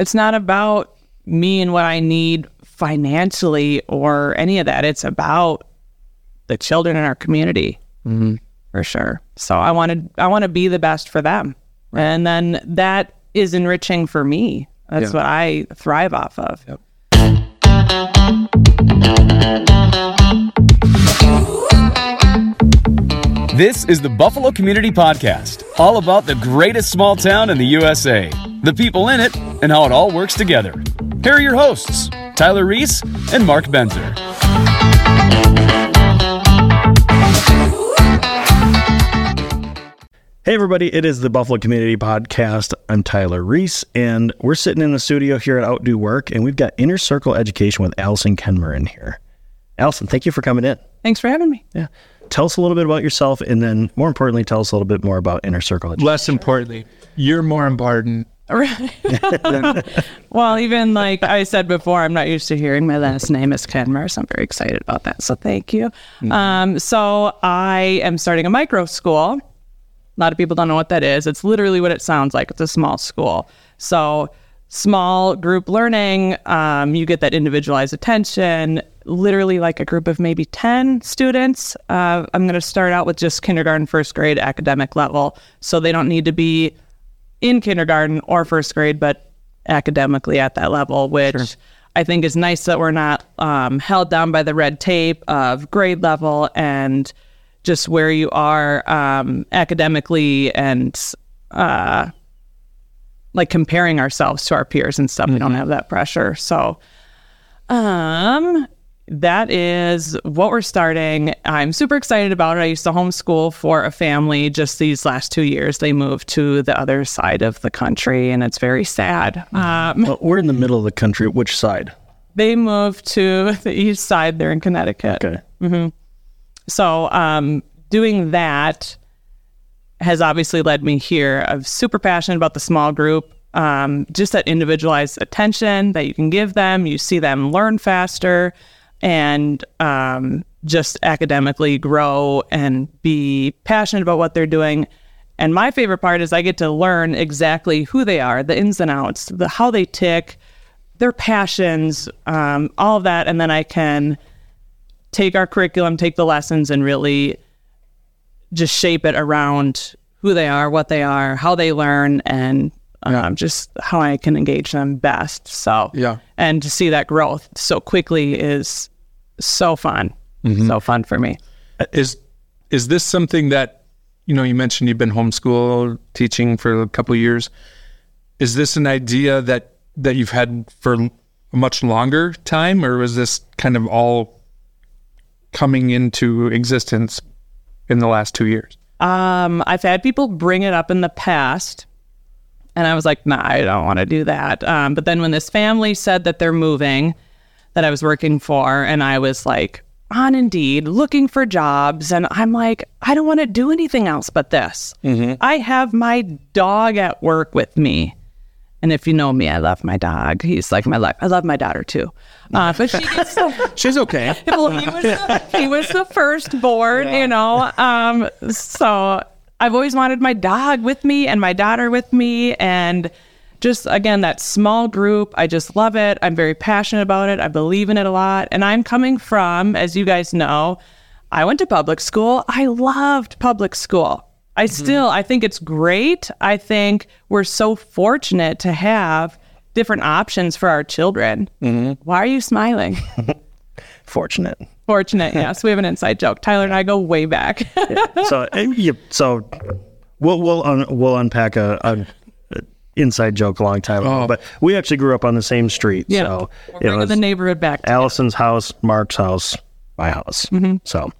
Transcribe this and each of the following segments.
It's not about me and what I need financially or any of that. It's about the children in our community mm-hmm. for sure. So I wanted I want to be the best for them, and then that is enriching for me. That's Yeah. what I thrive off of. This is the Buffalo Community Podcast, all about the greatest small town in the USA, the people in it, and how it all works together. Here are your hosts, Tyler Reese and Mark Benzer. Hey, everybody, it is the Buffalo Community Podcast. I'm Tyler Reese, and we're sitting in the studio here at Outdo Work, and we've got Inner Circle Education with Allison Kenmir in here. Allison, thank you for coming in. Thanks for having me. Yeah. Tell us a little bit about yourself, and then more importantly, tell us a little bit more about Inner Circle Education. Less importantly, you're more important. Well, even like I said before, I'm not used to hearing my last name is Kenmir, so I'm very excited about that. So thank you. Um, so I am starting a micro school. A lot of people don't know what that is. It's literally what it sounds like. It's a small school. So small group learning, um, you get that individualized attention. Literally like a group of maybe 10 students. Uh, I'm going to start out with just kindergarten, first grade academic level. So they don't need to be in kindergarten or first grade, but academically at that level, which I think is nice that we're not um, held down by the red tape of grade level and just where you are um, academically and uh, like comparing ourselves to our peers and stuff. We don't have that pressure. So, um, that is what we're starting. I'm super excited about it. I used to homeschool for a family just these last two years. They moved to the other side of the country, and it's very sad. Um, Well, we're in the middle of the country. Which side? they moved to the east side. They're in Connecticut. Okay. So, um, doing that has obviously led me here. I'm super passionate about the small group, um, just that individualized attention that you can give them. You see them learn faster and um, just academically grow and be passionate about what they're doing. And my favorite part is I get to learn exactly who they are, the ins and outs, the how they tick, their passions, um, all of that, and then I can take our curriculum, take the lessons, and really just shape it around who they are, what they are, how they learn, and um, just how I can engage them best. So, Yeah. and to see that growth so quickly is so fun, so fun for me. Is is this something that you know? You mentioned you've been homeschool teaching for a couple of years. Is this an idea that that you've had for a much longer time, or was this kind of all coming into existence in the last two years? Um, I've had people bring it up in the past, and I was like, nah, I don't want to do that. Um, but then when this family said that they're moving, that I was working for, and I was like on Indeed looking for jobs, and I'm like, I don't want to do anything else but this. I have my dog at work with me. And if you know me, I love my dog. He's like my life. I love my daughter too. Uh, but she gets She's okay. he was the, he was the firstborn, you know. Um, so I've always wanted my dog with me and my daughter with me, and just again that small group. I just love it. I'm very passionate about it. I believe in it a lot, and I'm coming from, as you guys know, I went to public school. I loved public school. I still I think it's great. I think we're so fortunate to have different options for our children. Why are you smiling? Fortunate. Fortunate, yes. We have an inside joke. Tyler and I go way back. so uh, yeah, so we'll we'll un, we'll unpack a, a, a inside joke a long time ago. But we actually grew up on the same street. yeah. So We're it bringing the neighborhood back. Allison's house, Mark's house, my house. Mm-hmm. So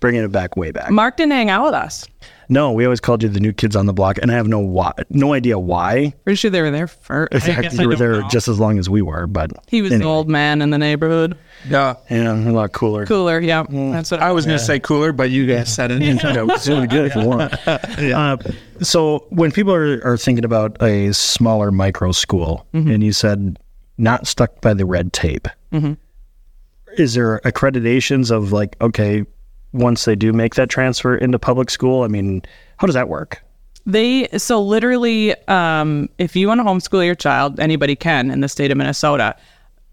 bringing it back way back. Mark didn't hang out with us. No, we always called you the new kids on the block, and I have no why, no idea why. Pretty sure they were there first. In fact, you were there just as long as we were, but He was an anyway. old man in the neighborhood. Yeah. yeah, a lot cooler. Cooler, yeah. Mm. That's what I was going to say cooler, but you guys said it. Yeah, it's really good if you want. Uh, so when people are, are thinking about a smaller micro school, Mm-hmm. and you said not stuck by the red tape, is there accreditations of like okay, once they do make that transfer into public school? I mean, how does that work? They so literally, um, if you want to homeschool your child, anybody can in the state of Minnesota.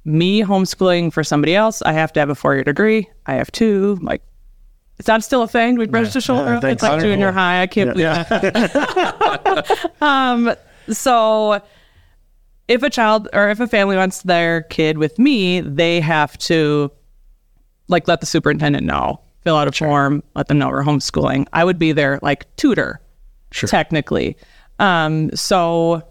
Me homeschooling for somebody else, I have to have a four year degree. I have two. Like, is that still a thing? We bridge the shoulder. I think it's like so. junior high. I can't believe um, so if a child or if a family wants their kid with me, they have to like let the superintendent know, fill out a form, let them know we're homeschooling. I would be their like tutor, Sure. technically. Um, so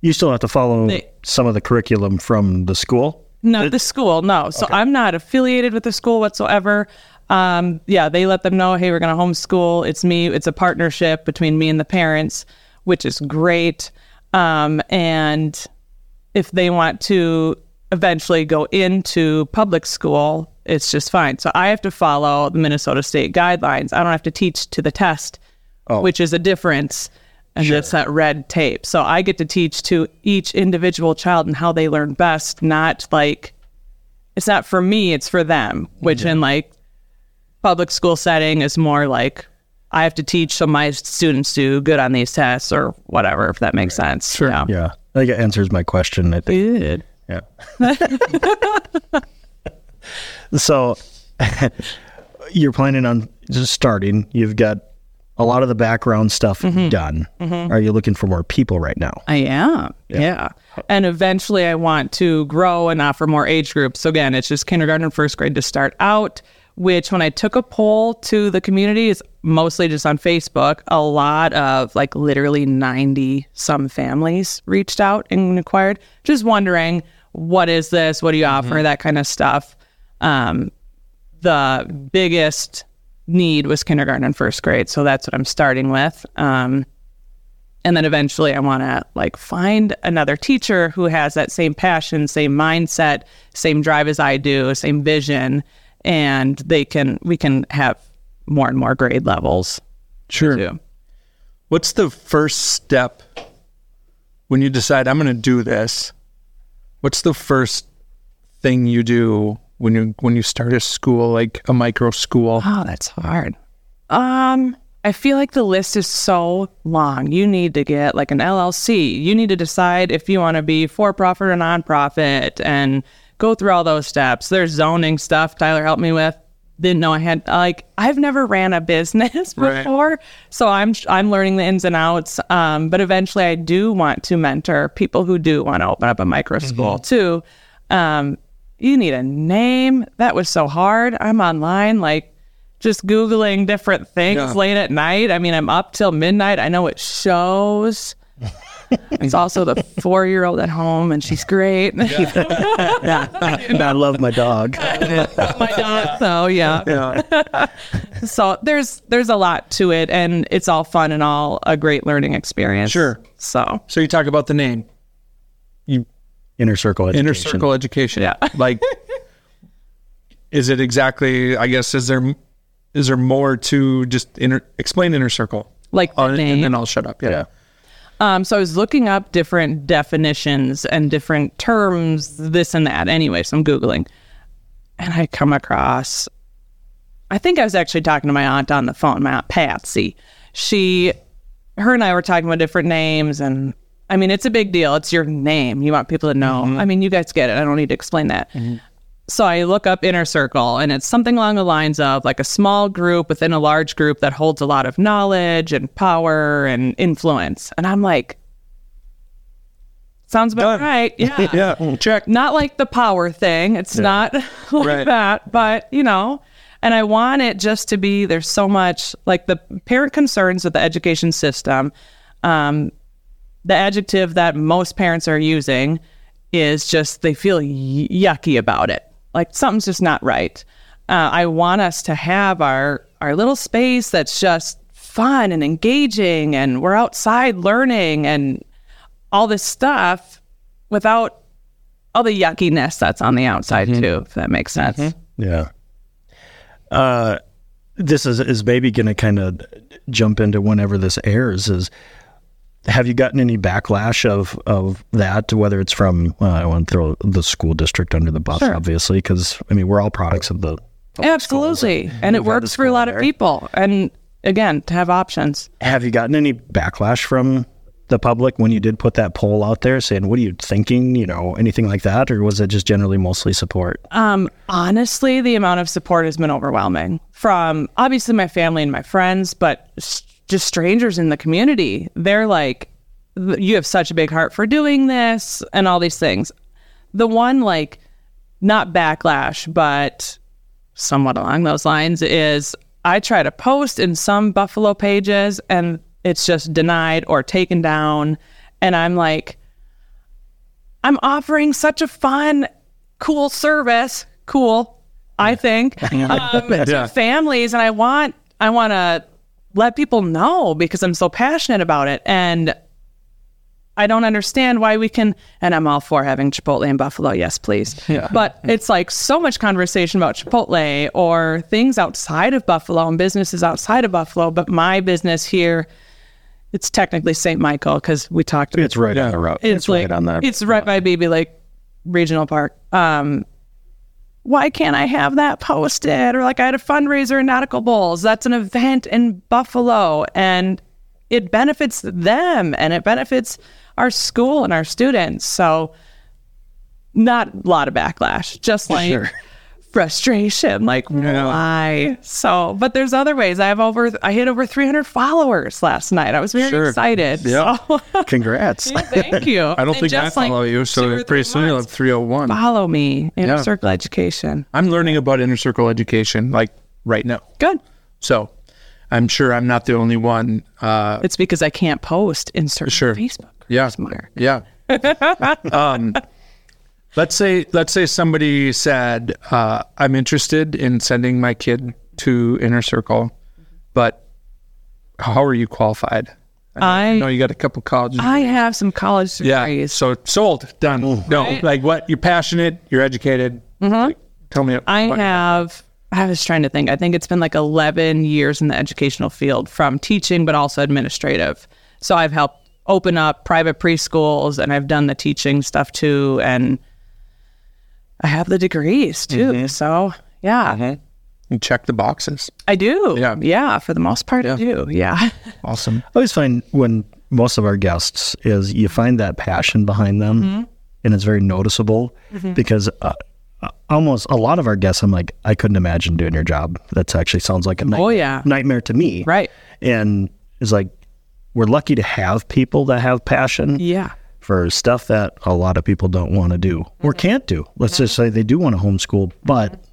You still have to follow They- some of the curriculum from the school. No, the school, no. So I'm not affiliated with the school whatsoever. Um, yeah, they let them know, hey, we're going to homeschool. It's me. It's a partnership between me and the parents, which is great. Um, and if they want to eventually go into public school, it's just fine. So I have to follow the Minnesota State guidelines. I don't have to teach to the test, oh. which is a difference. And it's that red tape. So I get to teach to each individual child and how they learn best, not like it's not for me, it's for them, which in like public school setting is more like I have to teach so my students do good on these tests or whatever, if that makes sense. Sure. Yeah. Yeah, I think it answers my question. I think. Good. Yeah. so you're planning on just starting. You've got a lot of the background stuff mm-hmm. done. Mm-hmm. Are you looking for more people right now? I am. Yeah. And eventually I want to grow and offer more age groups. So again, it's just kindergarten first grade to start out, which when I took a poll to the community is mostly just on Facebook. A lot of like literally 90 some families reached out and inquired, just wondering, what is this? What do you mm-hmm. offer? That kind of stuff. Um, the biggest need was kindergarten and first grade. So that's what I'm starting with. Um, and then eventually I want to like find another teacher who has that same passion, same mindset, same drive as I do, same vision, and they can we can have more and more grade levels. Sure. Too. What's the first step when you decide I'm going to do this? What's the first thing you do when you when you start a school like a micro school? Oh, that's hard. Um, I feel like the list is so long. You need to get like an LLC. You need to decide if you want to be for profit or nonprofit and go through all those steps. There's zoning stuff Tyler helped me with. Didn't know I had like I've never ran a business Right. before, so I'm I'm learning the ins and outs. Um, but eventually, I do want to mentor people who do want to open up a micro school too. Um, you need a name. That was so hard. I'm online, like just Googling different things Yeah. late at night. I mean, I'm up till midnight. I know it shows. it's also the four year old at home, and she's great. And I love my dog. My dog. So, yeah. Yeah. So, there's there's a lot to it, and it's all fun and all a great learning experience. Sure. So, So you talk about the name. You Inner circle education. inner circle education. Yeah. Like is it exactly I guess is there is there more to just inner explain inner circle? like the and, name. and then I'll shut up. Yeah. Yeah. Um, so I was looking up different definitions and different terms, this and that. Anyway, so I'm Googling. And I come across, I think I was actually talking to my aunt on the phone, my aunt Patsy. She, her and I were talking about different names. And I mean, it's a big deal. It's your name. You want people to know. Mm-hmm. I mean, you guys get it. I don't need to explain that. Mm-hmm. So I look up inner circle and it's something along the lines of like a small group within a large group that holds a lot of knowledge and power and influence. And I'm like, sounds about Done. right. Yeah. Yeah. Mm, check. Not like the power thing. It's not like Right. that, but you know, and I want it just to be there's so much like the parent concerns with the education system. Um, the adjective that most parents are using is just they feel y- yucky about it. Like something's just not right. Uh, I want us to have our our little space that's just fun and engaging, and we're outside learning and all this stuff without all the yuckiness that's on the outside too. If that makes sense. Yeah. Uh, this is is maybe going to kind of jump into whenever this airs. Is have you gotten any backlash of of that? Whether it's from uh, I want to throw the school district under the bus, Sure. obviously, because I mean we're all products of the. Absolutely. And it works for a lot of people. And again to have options. Have you gotten any backlash from the public when you did put that poll out there saying, what are you thinking? You know, anything like that? Or was it just generally mostly support? Um, honestly, the amount of support has been overwhelming from obviously my family and my friends, but just strangers in the community. They're like, you have such a big heart for doing this and all these things. The one, like, not backlash, but somewhat along those lines is I try to post in some Buffalo pages and it's just denied or taken down. And I'm like, I'm offering such a fun, cool service. Cool, I think, um, to families, and I want I want to let people know because I'm so passionate about it, and I don't understand why we can. And I'm all for having Chipotle in Buffalo, yes, please. Yeah. But it's like so much conversation about Chipotle or things outside of Buffalo and businesses outside of Buffalo. But my business here, it's technically St. Michael because we talked. It's right on the road. It's, like right on that. It's right by Beebe Lake Regional Park. Um, why can't I have that posted? Or like I had a fundraiser in Nautical Bowls. That's an event in Buffalo, and it benefits them and it benefits our school and our students. So, not a lot of backlash, just like frustration. Like why? So, but there's other ways. I have over. I hit over 300 followers last night. I was very excited. Yeah. So, Congrats. thank you. I don't And think I just, like, follow you, so pretty soon you'll have 301. follow me inner Yeah. circle education. I'm learning about inner circle education like right now. Good. So I'm sure I'm not the only one. Uh, It's because I can't post in certain Sure. Facebook. yeah. Yeah. um, let's say let's say somebody said, uh, "I'm interested in sending my kid to Inner Circle, but how are you qualified?" I know you got a couple college. I have some college yeah. degrees. So sold. Done. No. Like what? You're passionate. You're educated. Like, tell me. Mm-hmm. I what- have. I was trying to think. I think it's been like 11 years in the educational field from teaching, but also administrative. So I've helped open up private preschools and I've done the teaching stuff too. And I have the degrees too. Mm-hmm. So yeah, You check the boxes. I do. Yeah. Yeah. For the most part, I do. Yeah. Awesome. I always find when most of our guests is you find that passion behind them Mm-hmm. and it's very noticeable because uh, uh, almost a lot of our guests I'm like I couldn't imagine doing your job that actually sounds like a night- Oh, yeah. nightmare to me Right. and it's like we're lucky to have people that have passion Yeah. For stuff that a lot of people don't want to do or Mm-hmm. can't do let's just say they do want to homeschool but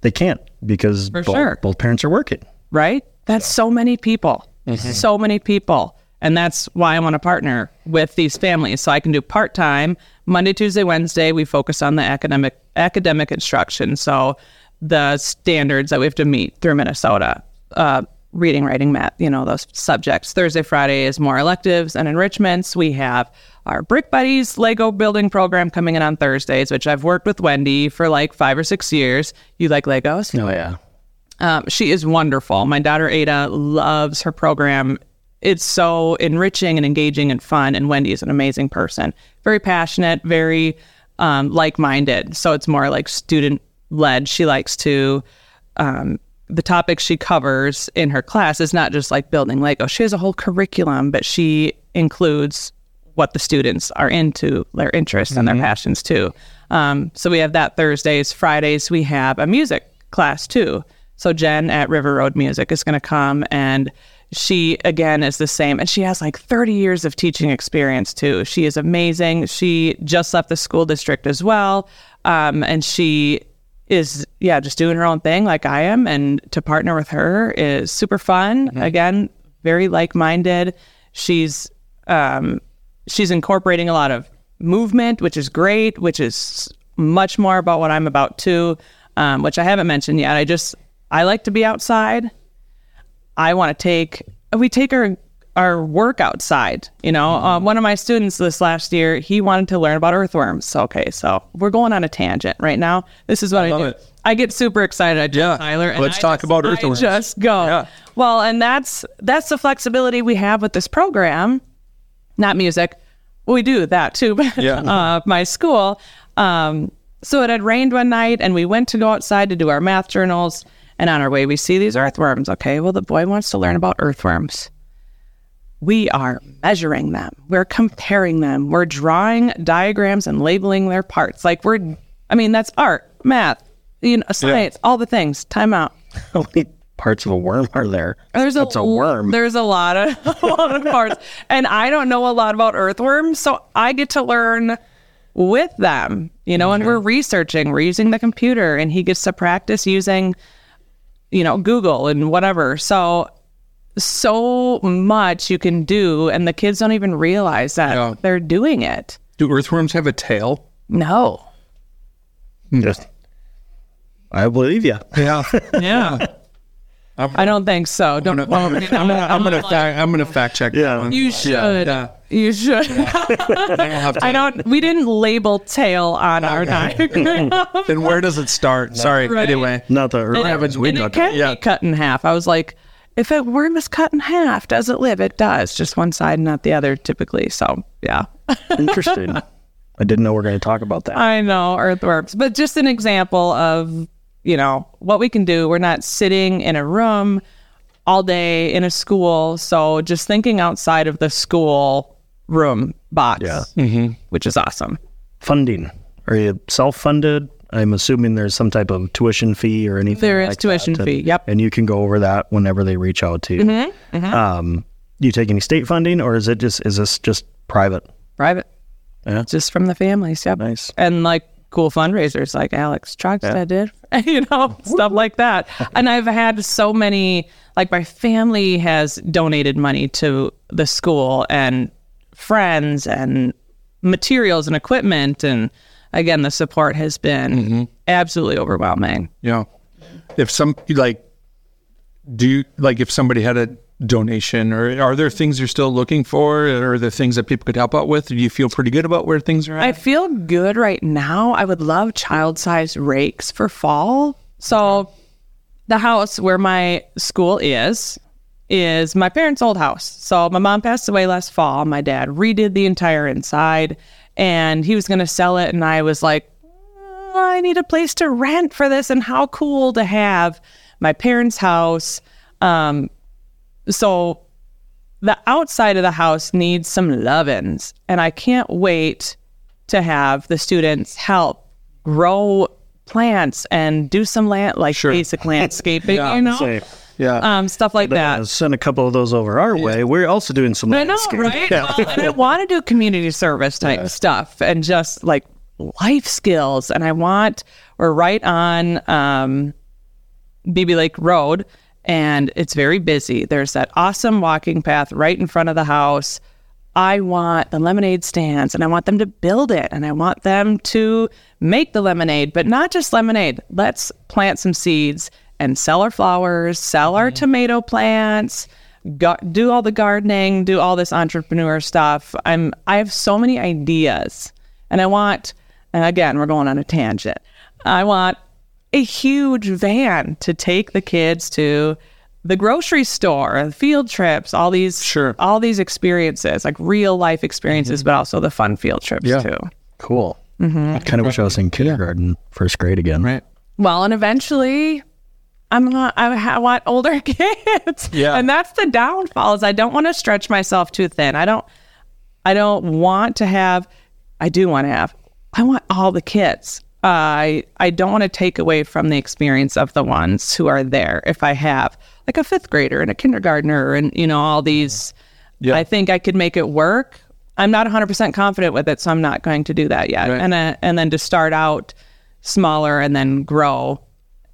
they can't because both, sure. both parents are working right? That's so many people, so many people. And that's why I want to partner with these families. So I can do part time Monday, Tuesday, Wednesday. We focus on the academic academic instruction. So the standards that we have to meet through Minnesota, uh, reading, writing, math, you know, those subjects. Thursday, Friday is more electives and enrichments. We have our Brick Buddies Lego building program coming in on Thursdays, which I've worked with Wendy for like five or six years. You like Legos? oh yeah Um, she is wonderful. My daughter Ada loves her program. It's so enriching and engaging and fun. And Wendy is an amazing person, very passionate, very um, like minded. So it's more like student led. She likes to, um, the topics she covers in her class is not just like building Lego. She has a whole curriculum, but she includes what the students are into, their interests and their passions too. Um, so we have that Thursdays. Fridays, we have a music class too. So Jen at River Road Music is going to come and she again is the same and she has like 30 years of teaching experience too. She is amazing. She just left the school district as well. Um, and she is yeah, just doing her own thing like I am and to partner with her is super fun. Again, very like-minded. She's um she's incorporating a lot of movement, which is great, which is much more about what I'm about too, um, which I haven't mentioned yet. I just I like to be outside. I want to take we take our our work outside. You know, um, one of my students this last year he wanted to learn about earthworms. So, okay, so we're going on a tangent right now. This is what I, love do. it. I get super excited. I Yeah, Tyler. let's I talk just- about earthworms. I just go. Yeah. Well, and that's that's the flexibility we have with this program not music. We do that too, but Yeah. uh, my school. Um, so it had rained one night, and we went to go outside to do our math journals. And on our way, we see these earthworms. Okay, well, the boy wants to learn about earthworms. We are measuring them, we're comparing them, we're drawing diagrams and labeling their parts. Like, we're, I mean, that's art, math, you know, science, all the things. Time out. parts of a worm are there? There's a, a worm. There's a lot of a lot of parts, and I don't know a lot about earthworms, so I get to learn with them. You know, and we're researching. We're using the computer, and he gets to practice using, you know, Google and whatever. So so much you can do, and the kids don't even realize that Yeah. they're doing it. Do earthworms have a tail? No. Hmm. Just, I believe you. Yeah. Yeah. I don't think so. Don't. I'm gonna, I'm gonna, I'm gonna, fact, I'm gonna fact check. Yeah. that one. You should. Yeah. You should. I I don't. We didn't label tail on our diagram. Then where does it start? Sorry. Right. Anyway. Not the And, happens? We and got it can that. be cut in half. I was like, if a worm is cut in half, does it live? It does. Just one side, not the other, typically. So yeah, interesting. I didn't know we are going to talk about that. I know earthworms, but just an example of you know what we can do. We're not sitting in a room all day in a school, so just thinking outside of the school room box, Yeah. which is awesome. Funding. Are you self-funded? I'm assuming there's some type of tuition fee or anything. There is like tuition that. fee, yep. And you can go over that whenever they reach out to you. Mm-hmm, Um, you take any state funding, or is it just is this just private? Private, Yeah. just from the families. Yep. Nice. and like cool fundraisers like Alex Trogstad did, you know, stuff like that. And I've had so many, like my family has donated money to the school and friends and materials and equipment. And again, the support has been mm-hmm. absolutely overwhelming. Yeah. If some like, do you like if somebody had a donation, or are there things you're still looking for, or are there things that people could help out with? Do you feel pretty good about where things are at? I feel good right now. I would love child size rakes for fall. So, the house where my school is, is my parents' old house. So, my mom passed away last fall. My dad redid the entire inside and he was going to sell it. And I was like, "Mm, I need a place to rent for this. And how cool to have my parents' house. Um, so, the outside of the house needs some lovin's and i can't wait to have the students help grow plants and do some land like basic landscaping you know Say, yeah. um stuff like that uh, send a couple of those over our way. We're also doing some I know, right? Well, and I want to do community service type stuff and just like life skills. And I want we're right on um, Beebe Lake Road, and it's very busy. There's that awesome walking path right in front of the house. I want the lemonade stands, and I want them to build it, and I want them to make the lemonade, but not just lemonade. Let's plant some seeds and sell our flowers, sell our tomato plants go- do all the gardening, do all this entrepreneur stuff. I'm I have so many ideas, and I want. And again, we're going on a tangent. I want a huge van to take the kids to the grocery store, field trips, all these Sure. all these experiences, like real life experiences, mm-hmm. but also the fun field trips Yeah. too. Cool. Mm-hmm. I kind of wish I was in kindergarten, first grade again. right. Well, and eventually, I'm not, I, ha- want older kids. Yeah. and that's the downfall. Is I don't want to stretch myself too thin. I don't. I don't want to have. I do want to have. I want all the kids. I I don't want to take away from the experience of the ones who are there. If I have like a fifth grader and a kindergartner and you know all these, Yeah. I think I could make it work. I'm not 100% confident with it, so I'm not going to do that yet. Right. And uh, and then to start out smaller and then grow.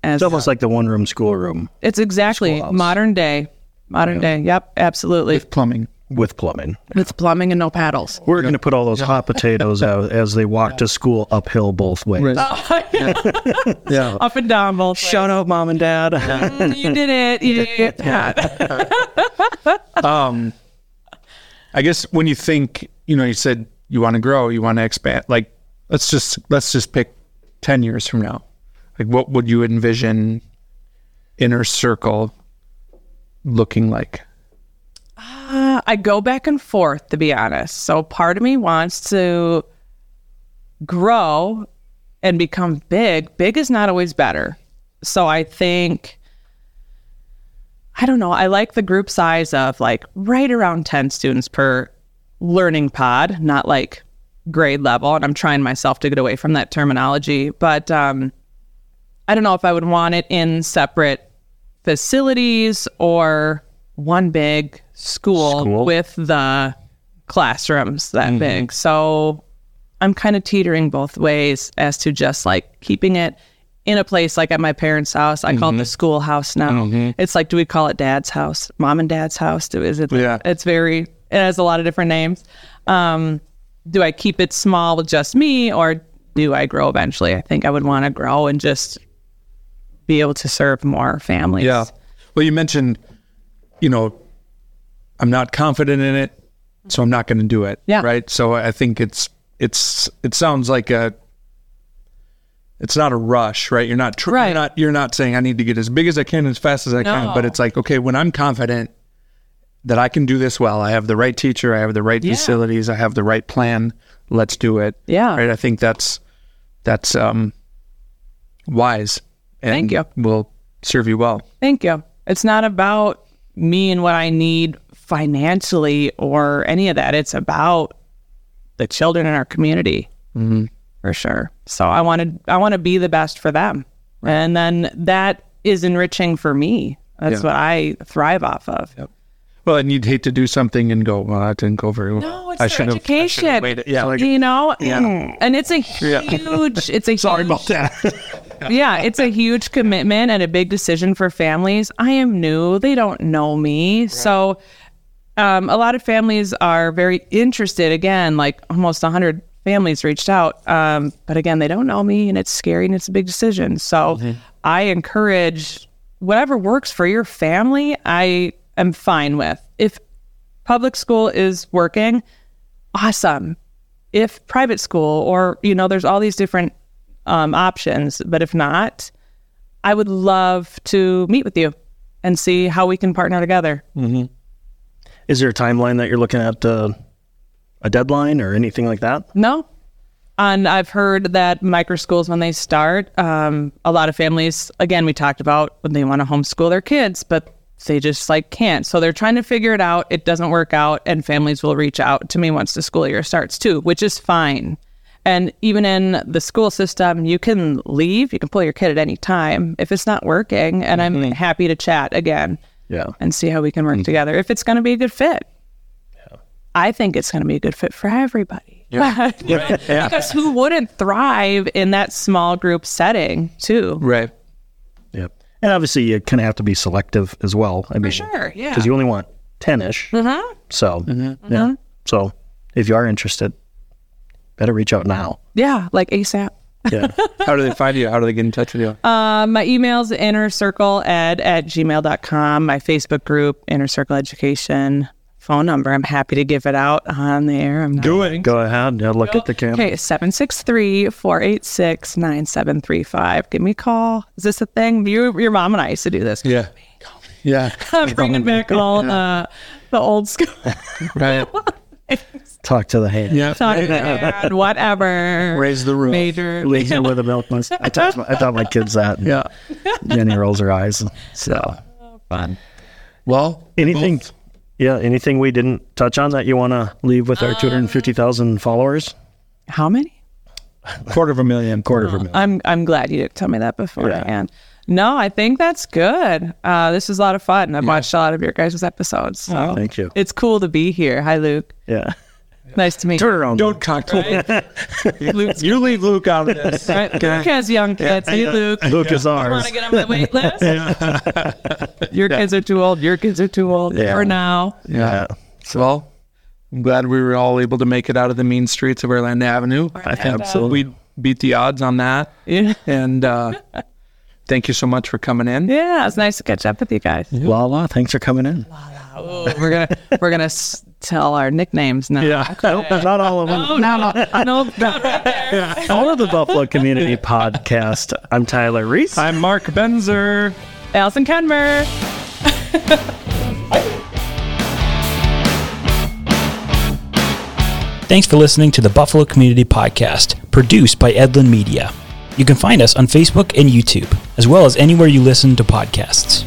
As It's almost like the one room schoolroom it's exactly modern day, modern day. Yep, absolutely. Plumbing. With plumbing. With plumbing and no paddles. We're going to put all those hot potatoes out as they walk to school uphill both ways. Yeah. Up and down both. ways. Shout out, mom and dad. you did it. You did it. um, I guess when you think, you know, you said you want to grow, you want to expand. Like, let's just let's just pick ten years from now. Like, what would you envision inner circle looking like? I go back and forth, to be honest. So part of me wants to grow and become big. Big is not always better. So I think I don't know. I like the group size of like right around 10 students per learning pod, not like grade level. And I'm trying myself to get away from that terminology. But um, I don't know if I would want it in separate facilities or one big school, School. with the classrooms that mm-hmm. big. So I'm kind of teetering both ways as to just like keeping it in a place like at my parents' house. I call it the mm-hmm. schoolhouse now. Mm-hmm. It's like, do we call it dad's house, mom and dad's house? Do is it? Yeah. It's very. It has a lot of different names. Um, do I keep it small with just me, or do I grow eventually? I think I would want to grow and just be able to serve more families. Yeah. Well, you mentioned, you know, I'm not confident in it, so I'm not going to do it. Yeah. Right. So I think it's it's it sounds like a. It's not a rush, right? You're not tr- Right. You're not you're not saying I need to get as big as I can as fast as I can, but it's like okay, when I'm confident that I can do this well, I have the right teacher, I have the right Yeah. facilities, I have the right plan. Let's do it. Yeah. Right. I think that's that's um wise. And Thank you. Will serve you well. Thank you. It's not about me and what I need financially or any of that. It's about the children in our community, mm-hmm. for sure. So I want to I want to be the best for them, and then that is enriching for me. That's Yeah. what I thrive off of. Well, and you'd hate to do something and go, well, that didn't go very well. No, it's I their should have- I should education. have. Yeah, like, you know, yeah. and it's a huge. It's a sorry huge, about that. yeah, it's a huge commitment and a big decision for families. I am new; they don't know me, so um, a lot of families are very interested. Again, like almost hundred families reached out, um, but again, they don't know me, and it's scary and it's a big decision. So I encourage whatever works for your family. I am fine with if public school is working. Awesome. If private school or you know, there's all these different um, options. But if not, I would love to meet with you and see how we can partner together. Is there a timeline that you're looking at, uh, a deadline or anything like that? No. And I've heard that micro schools, when they start, um, a lot of families, again, we talked about when they want to homeschool their kids, but they just like can't. So they're trying to figure it out. It doesn't work out, and families will reach out to me once the school year starts too, which is fine. And even in the school system, you can leave, you can pull your kid at any time if it's not working. And I'm happy to chat again Yeah. and see how we can work mm-hmm. together if it's going to be a good fit. Yeah. I think it's going to be a good fit for everybody. Yeah, because who wouldn't thrive in that small group setting too? right. Yep. And obviously, you kind of have to be selective as well. I mean, Sure, yeah. because you only want 10 ish. Mhm. So, mm-hmm. yeah. Mm-hmm. So, if you are interested, better reach out now. Yeah, like ASAP. Yeah. How do they find you? How do they get in touch with you? Um, my email's innercircleed at gmail.com. My Facebook group, Inner Circle Education. Phone number. I'm happy to give it out on the air. I'm doing. it. Go ahead. Yeah, look at the camera. Okay, 763 486 9735. Give me a call. Is this a thing? You, your mom and I used to do this. Yeah. Yeah. I'm bringing back all uh, the old school. Right. Talk to the hand. Yeah. Talking about whatever. Raise the roof. Major. Leave it with a milk must. I taught, my, I taught my kids that. Yeah. Jenny rolls her eyes. So, Fun. Well, anything, yeah, anything we didn't touch on that you want to leave with our 250,000 followers? How many? quarter of a million. Quarter of a million. I'm I'm glad you didn't tell me that beforehand. No, I think that's good. Uh, this is a lot of fun. I've watched a lot of your guys' episodes. So Thank you. it's cool to be here. Hi, Luke. Yeah. Nice to meet you. Turn you. around. Don't cocktail. Luke's you leave Luke out of this. right. Luke has young kids. Hey, Luke. Luke is ours. Want to get on my wait list? Your kids are too old. Your kids are too old Yeah. for now. Yeah. Well, I'm glad we were all able to make it out of the mean streets of Orlando Avenue. I think Absolutely. we beat the odds on that. Yeah. And uh, thank you so much for coming in. Yeah, it's nice to catch up with you guys. La la. Thanks for coming in. Oh, we're gonna we're gonna s- tell our nicknames now. Yeah. Not all of them. No, no, no, not right there. All of the Buffalo Community Podcast. I'm Tyler Reese. I'm Mark Benzer. Allison Kenmir. Thanks for listening to the Buffalo Community Podcast, produced by Edlin Media. You can find us on Facebook and YouTube, as well as anywhere you listen to podcasts.